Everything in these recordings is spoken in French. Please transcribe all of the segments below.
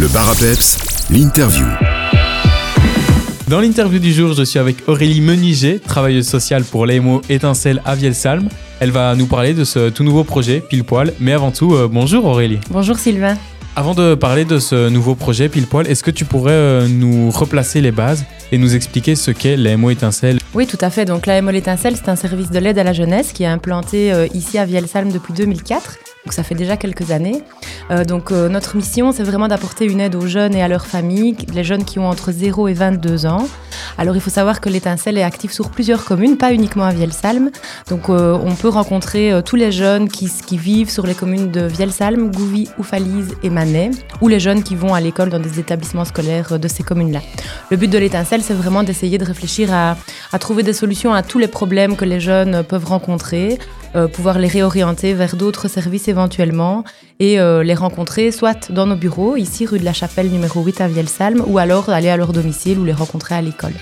Le bar à peps, l'interview. Dans l'interview du jour, je suis avec Aurélie Meniger, travailleuse sociale pour l'AMO Étincelle à Vielsalm. Elle va nous parler de ce tout nouveau projet, Pile Poil. Mais avant tout, euh, bonjour Aurélie. Bonjour Sylvain. Avant de parler de ce nouveau projet, Pile Poil, est-ce que tu pourrais euh, nous replacer les bases et nous expliquer ce qu'est l'AMO Étincelle Oui, tout à fait. Donc l'AMO Étincelle, c'est un service de l'aide à la jeunesse qui est implanté euh, ici à Vielsalm depuis 2004. Donc ça fait déjà quelques années. Euh, donc euh, notre mission, c'est vraiment d'apporter une aide aux jeunes et à leurs familles, les jeunes qui ont entre 0 et 22 ans. Alors il faut savoir que l'étincelle est active sur plusieurs communes, pas uniquement à Vielsalm. Donc euh, on peut rencontrer tous les jeunes qui, vivent sur les communes de Vielsalm, Gouvy, Oufalise et Manet, ou les jeunes qui vont à l'école dans des établissements scolaires de ces communes-là. Le but de l'étincelle, c'est vraiment d'essayer de réfléchir à trouver des solutions à tous les problèmes que les jeunes peuvent rencontrer, euh, pouvoir les réorienter vers d'autres services éventuellement et euh, les rencontrer soit dans nos bureaux, ici rue de la Chapelle numéro 8 à Vielsalm, ou alors aller à leur domicile ou les rencontrer à l'école.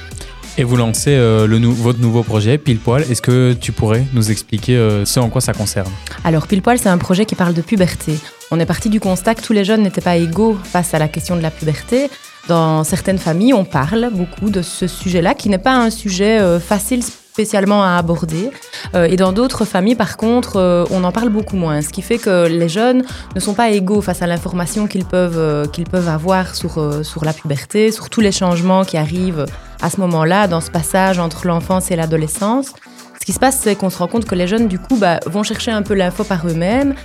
Et vous lancez euh, le nou votre nouveau projet, Pile Poil. Est-ce que tu pourrais nous expliquer euh, ce en quoi ça concerne? Alors, Pile Poil, c'est un projet qui parle de puberté. On est parti du constat que tous les jeunes n'étaient pas égaux face à la question de la puberté. Dans certaines familles, on parle beaucoup de ce sujet-là, qui n'est pas un sujet euh, facile spécialement à aborder. Euh, et dans d'autres familles, par contre, euh, on en parle beaucoup moins. Ce qui fait que les jeunes ne sont pas égaux face à l'information qu'ils peuvent, euh, qu'ils peuvent avoir sur, sur la puberté, sur tous les changements qui arrivent à ce moment-là, dans ce passage entre l'enfance et l'adolescence. Ce qui se passe, c'est qu'on se rend compte que les jeunes, du coup, bah, vont chercher un peu l'info par eux-mêmes,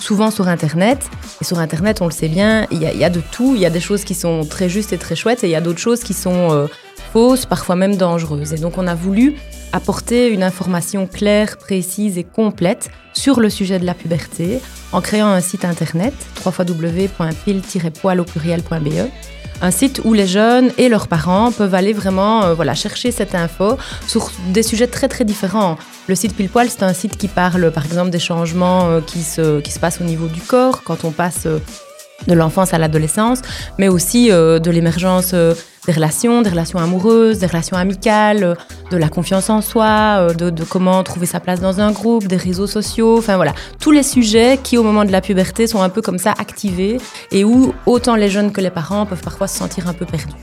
souvent sur Internet. Et sur Internet, on le sait bien, il y, a, de tout. Il y a des choses qui sont très justes et très chouettes, et il y a d'autres choses qui sont fausses, parfois même dangereuses. Et donc, on a voulu apporter une information claire, précise et complète sur le sujet de la puberté en créant un site internet www.pile-poil au pluriel.be un site où les jeunes et leurs parents peuvent aller vraiment euh, voilà, chercher cette info sur des sujets très très différents. Le site Pile Poil, c'est un site qui parle par exemple des changements euh, qui, se, qui se passent au niveau du corps quand on passe euh, de l'enfance à l'adolescence, mais aussi de l'émergence des relations, des relations amoureuses, des relations amicales, euh, de la confiance en soi, euh, de, de comment trouver sa place dans un groupe, des réseaux sociaux, enfin voilà, tous les sujets qui au moment de la puberté sont un peu comme ça activés et où autant les jeunes que les parents peuvent parfois se sentir un peu perdus.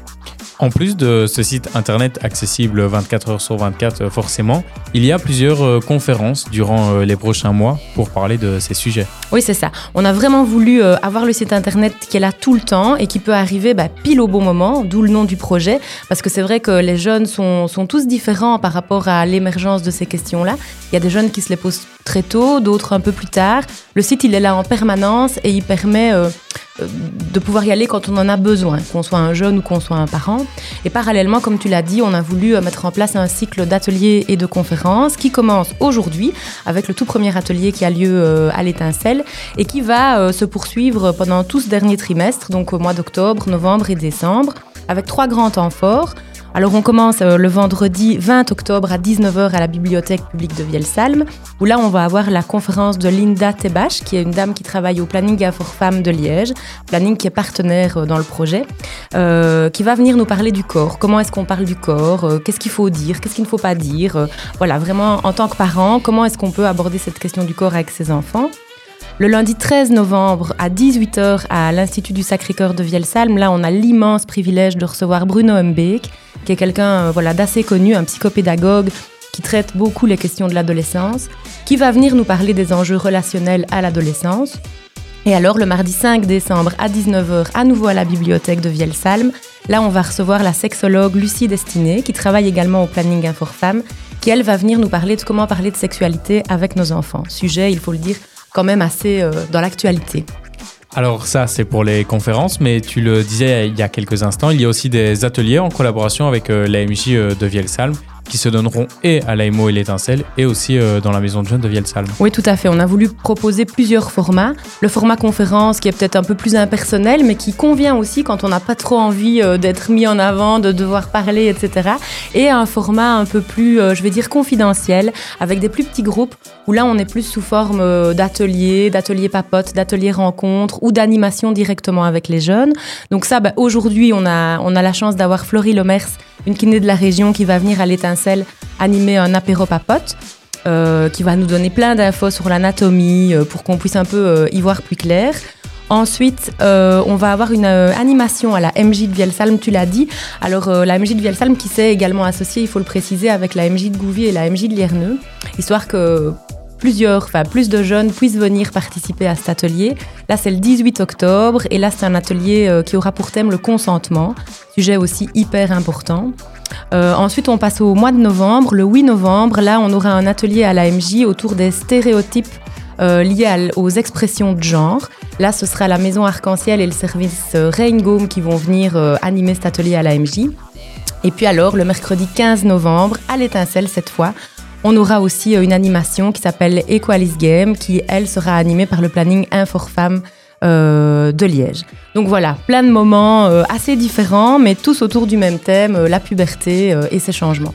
En plus de ce site internet accessible 24 heures sur 24 euh, forcément, il y a plusieurs euh, conférences durant euh, les prochains mois pour parler de ces sujets. Oui, c'est ça. On a vraiment voulu avoir le site internet qui est là tout le temps et qui peut arriver bah, pile au bon moment, d'où le nom du projet, parce que c'est vrai que les jeunes sont, tous différents par rapport à l'émergence de ces questions-là. Il y a des jeunes qui se les posent très tôt, d'autres un peu plus tard. Le site, il est là en permanence et il permet de pouvoir y aller quand on en a besoin, qu'on soit un jeune ou qu'on soit un parent. Et parallèlement, comme tu l'as dit, on a voulu euh, mettre en place un cycle d'ateliers et de conférences qui commence aujourd'hui avec le tout premier atelier qui a lieu euh, à l'étincelle et qui va euh, se poursuivre pendant tout ce dernier trimestre, donc au mois d'octobre, novembre et décembre, avec trois grands temps forts. Alors on commence euh, le vendredi 20 octobre à 19h à la bibliothèque publique de Vielsalm, où là on va avoir la conférence de Linda Tebache, qui est une dame qui travaille au Planning for Femmes de Liège, planning qui est partenaire euh, dans le projet, euh, qui va venir nous parler du corps. Comment est-ce qu'on parle du corps? Qu'est-ce qu'il faut dire? Qu'est-ce qu'il ne faut pas dire? Voilà, vraiment en tant que parent, comment est-ce qu'on peut aborder cette question du corps avec ses enfants? Le lundi 13 novembre à 18h à l'Institut du Sacré-Cœur de Vielsalm, là on a l'immense privilège de recevoir Bruno Humbeek, qui est quelqu'un euh, voilà, d'assez connu, un psychopédagogue qui traite beaucoup les questions de l'adolescence, qui va venir nous parler des enjeux relationnels à l'adolescence. Et alors le mardi 5 décembre à 19h à nouveau à la bibliothèque de Vielsalm, là on va recevoir la sexologue Lucie Destiné, qui travaille également au Planning Infor Femmes, qui elle va venir nous parler de comment parler de sexualité avec nos enfants. Sujet, il faut le dire, quand même assez euh, dans l'actualité. Alors ça, c'est pour les conférences, mais tu le disais il y a quelques instants, il y a aussi des ateliers en collaboration avec euh, la MJ euh, de Vielsalm qui se donneront et à l'AMO et l'étincelle et aussi euh, dans la maison de jeunes de Vielsalm. Oui, tout à fait. On a voulu proposer plusieurs formats. Le format conférence qui est peut-être un peu plus impersonnel, mais qui convient aussi quand on n'a pas trop envie euh, d'être mis en avant, de devoir parler, etc. Et un format un peu plus, euh, je vais dire, confidentiel, avec des plus petits groupes, où là, on est plus sous forme d'ateliers, d'ateliers papotes, d'ateliers rencontres ou d'animation directement avec les jeunes. Donc ça, bah, aujourd'hui, on a, on a la chance d'avoir Florie Lomers, une kiné de la région qui va venir à l'étincelle animer un apéro papote. Euh, qui va nous donner plein d'infos sur l'anatomie euh, pour qu'on puisse un peu euh, y voir plus clair. Ensuite, on va avoir une animation à la MJ de Vielsalm, tu l'as dit. Alors, la MJ de Vielsalm qui s'est également associée, il faut le préciser, avec la MJ de Gouvy et la MJ de Lierneux, histoire que plusieurs, enfin plus de jeunes puissent venir participer à cet atelier. Là, c'est le 18 octobre et là, c'est un atelier euh, qui aura pour thème le consentement, sujet aussi hyper important. Euh, ensuite, on passe au mois de novembre. Le 8 novembre, là, on aura un atelier à la MJ autour des stéréotypes euh, liés aux expressions de genre. Là, ce sera la Maison Arc-en-Ciel et le service euh, Raingome qui vont venir animer cet atelier à la MJ. Et puis alors, le mercredi 15 novembre, à l'étincelle cette fois, on aura aussi euh, une animation qui s'appelle Equalis Game, qui, elle, sera animée par le planning Infor-Femmes euh, de Liège. Donc voilà, plein de moments euh, assez différents, mais tous autour du même thème, la puberté et ses changements.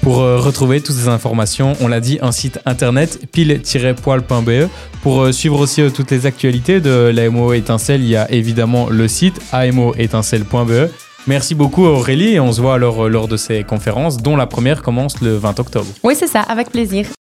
Pour retrouver toutes ces informations, on l'a dit, un site internet pile-poil.be. Pour suivre aussi toutes les actualités de l'AMO Étincelle, il y a évidemment le site amoétincelle.be. Merci beaucoup Aurélie et on se voit alors euh, lors de ces conférences dont la première commence le 20 octobre. Oui, c'est ça, avec plaisir.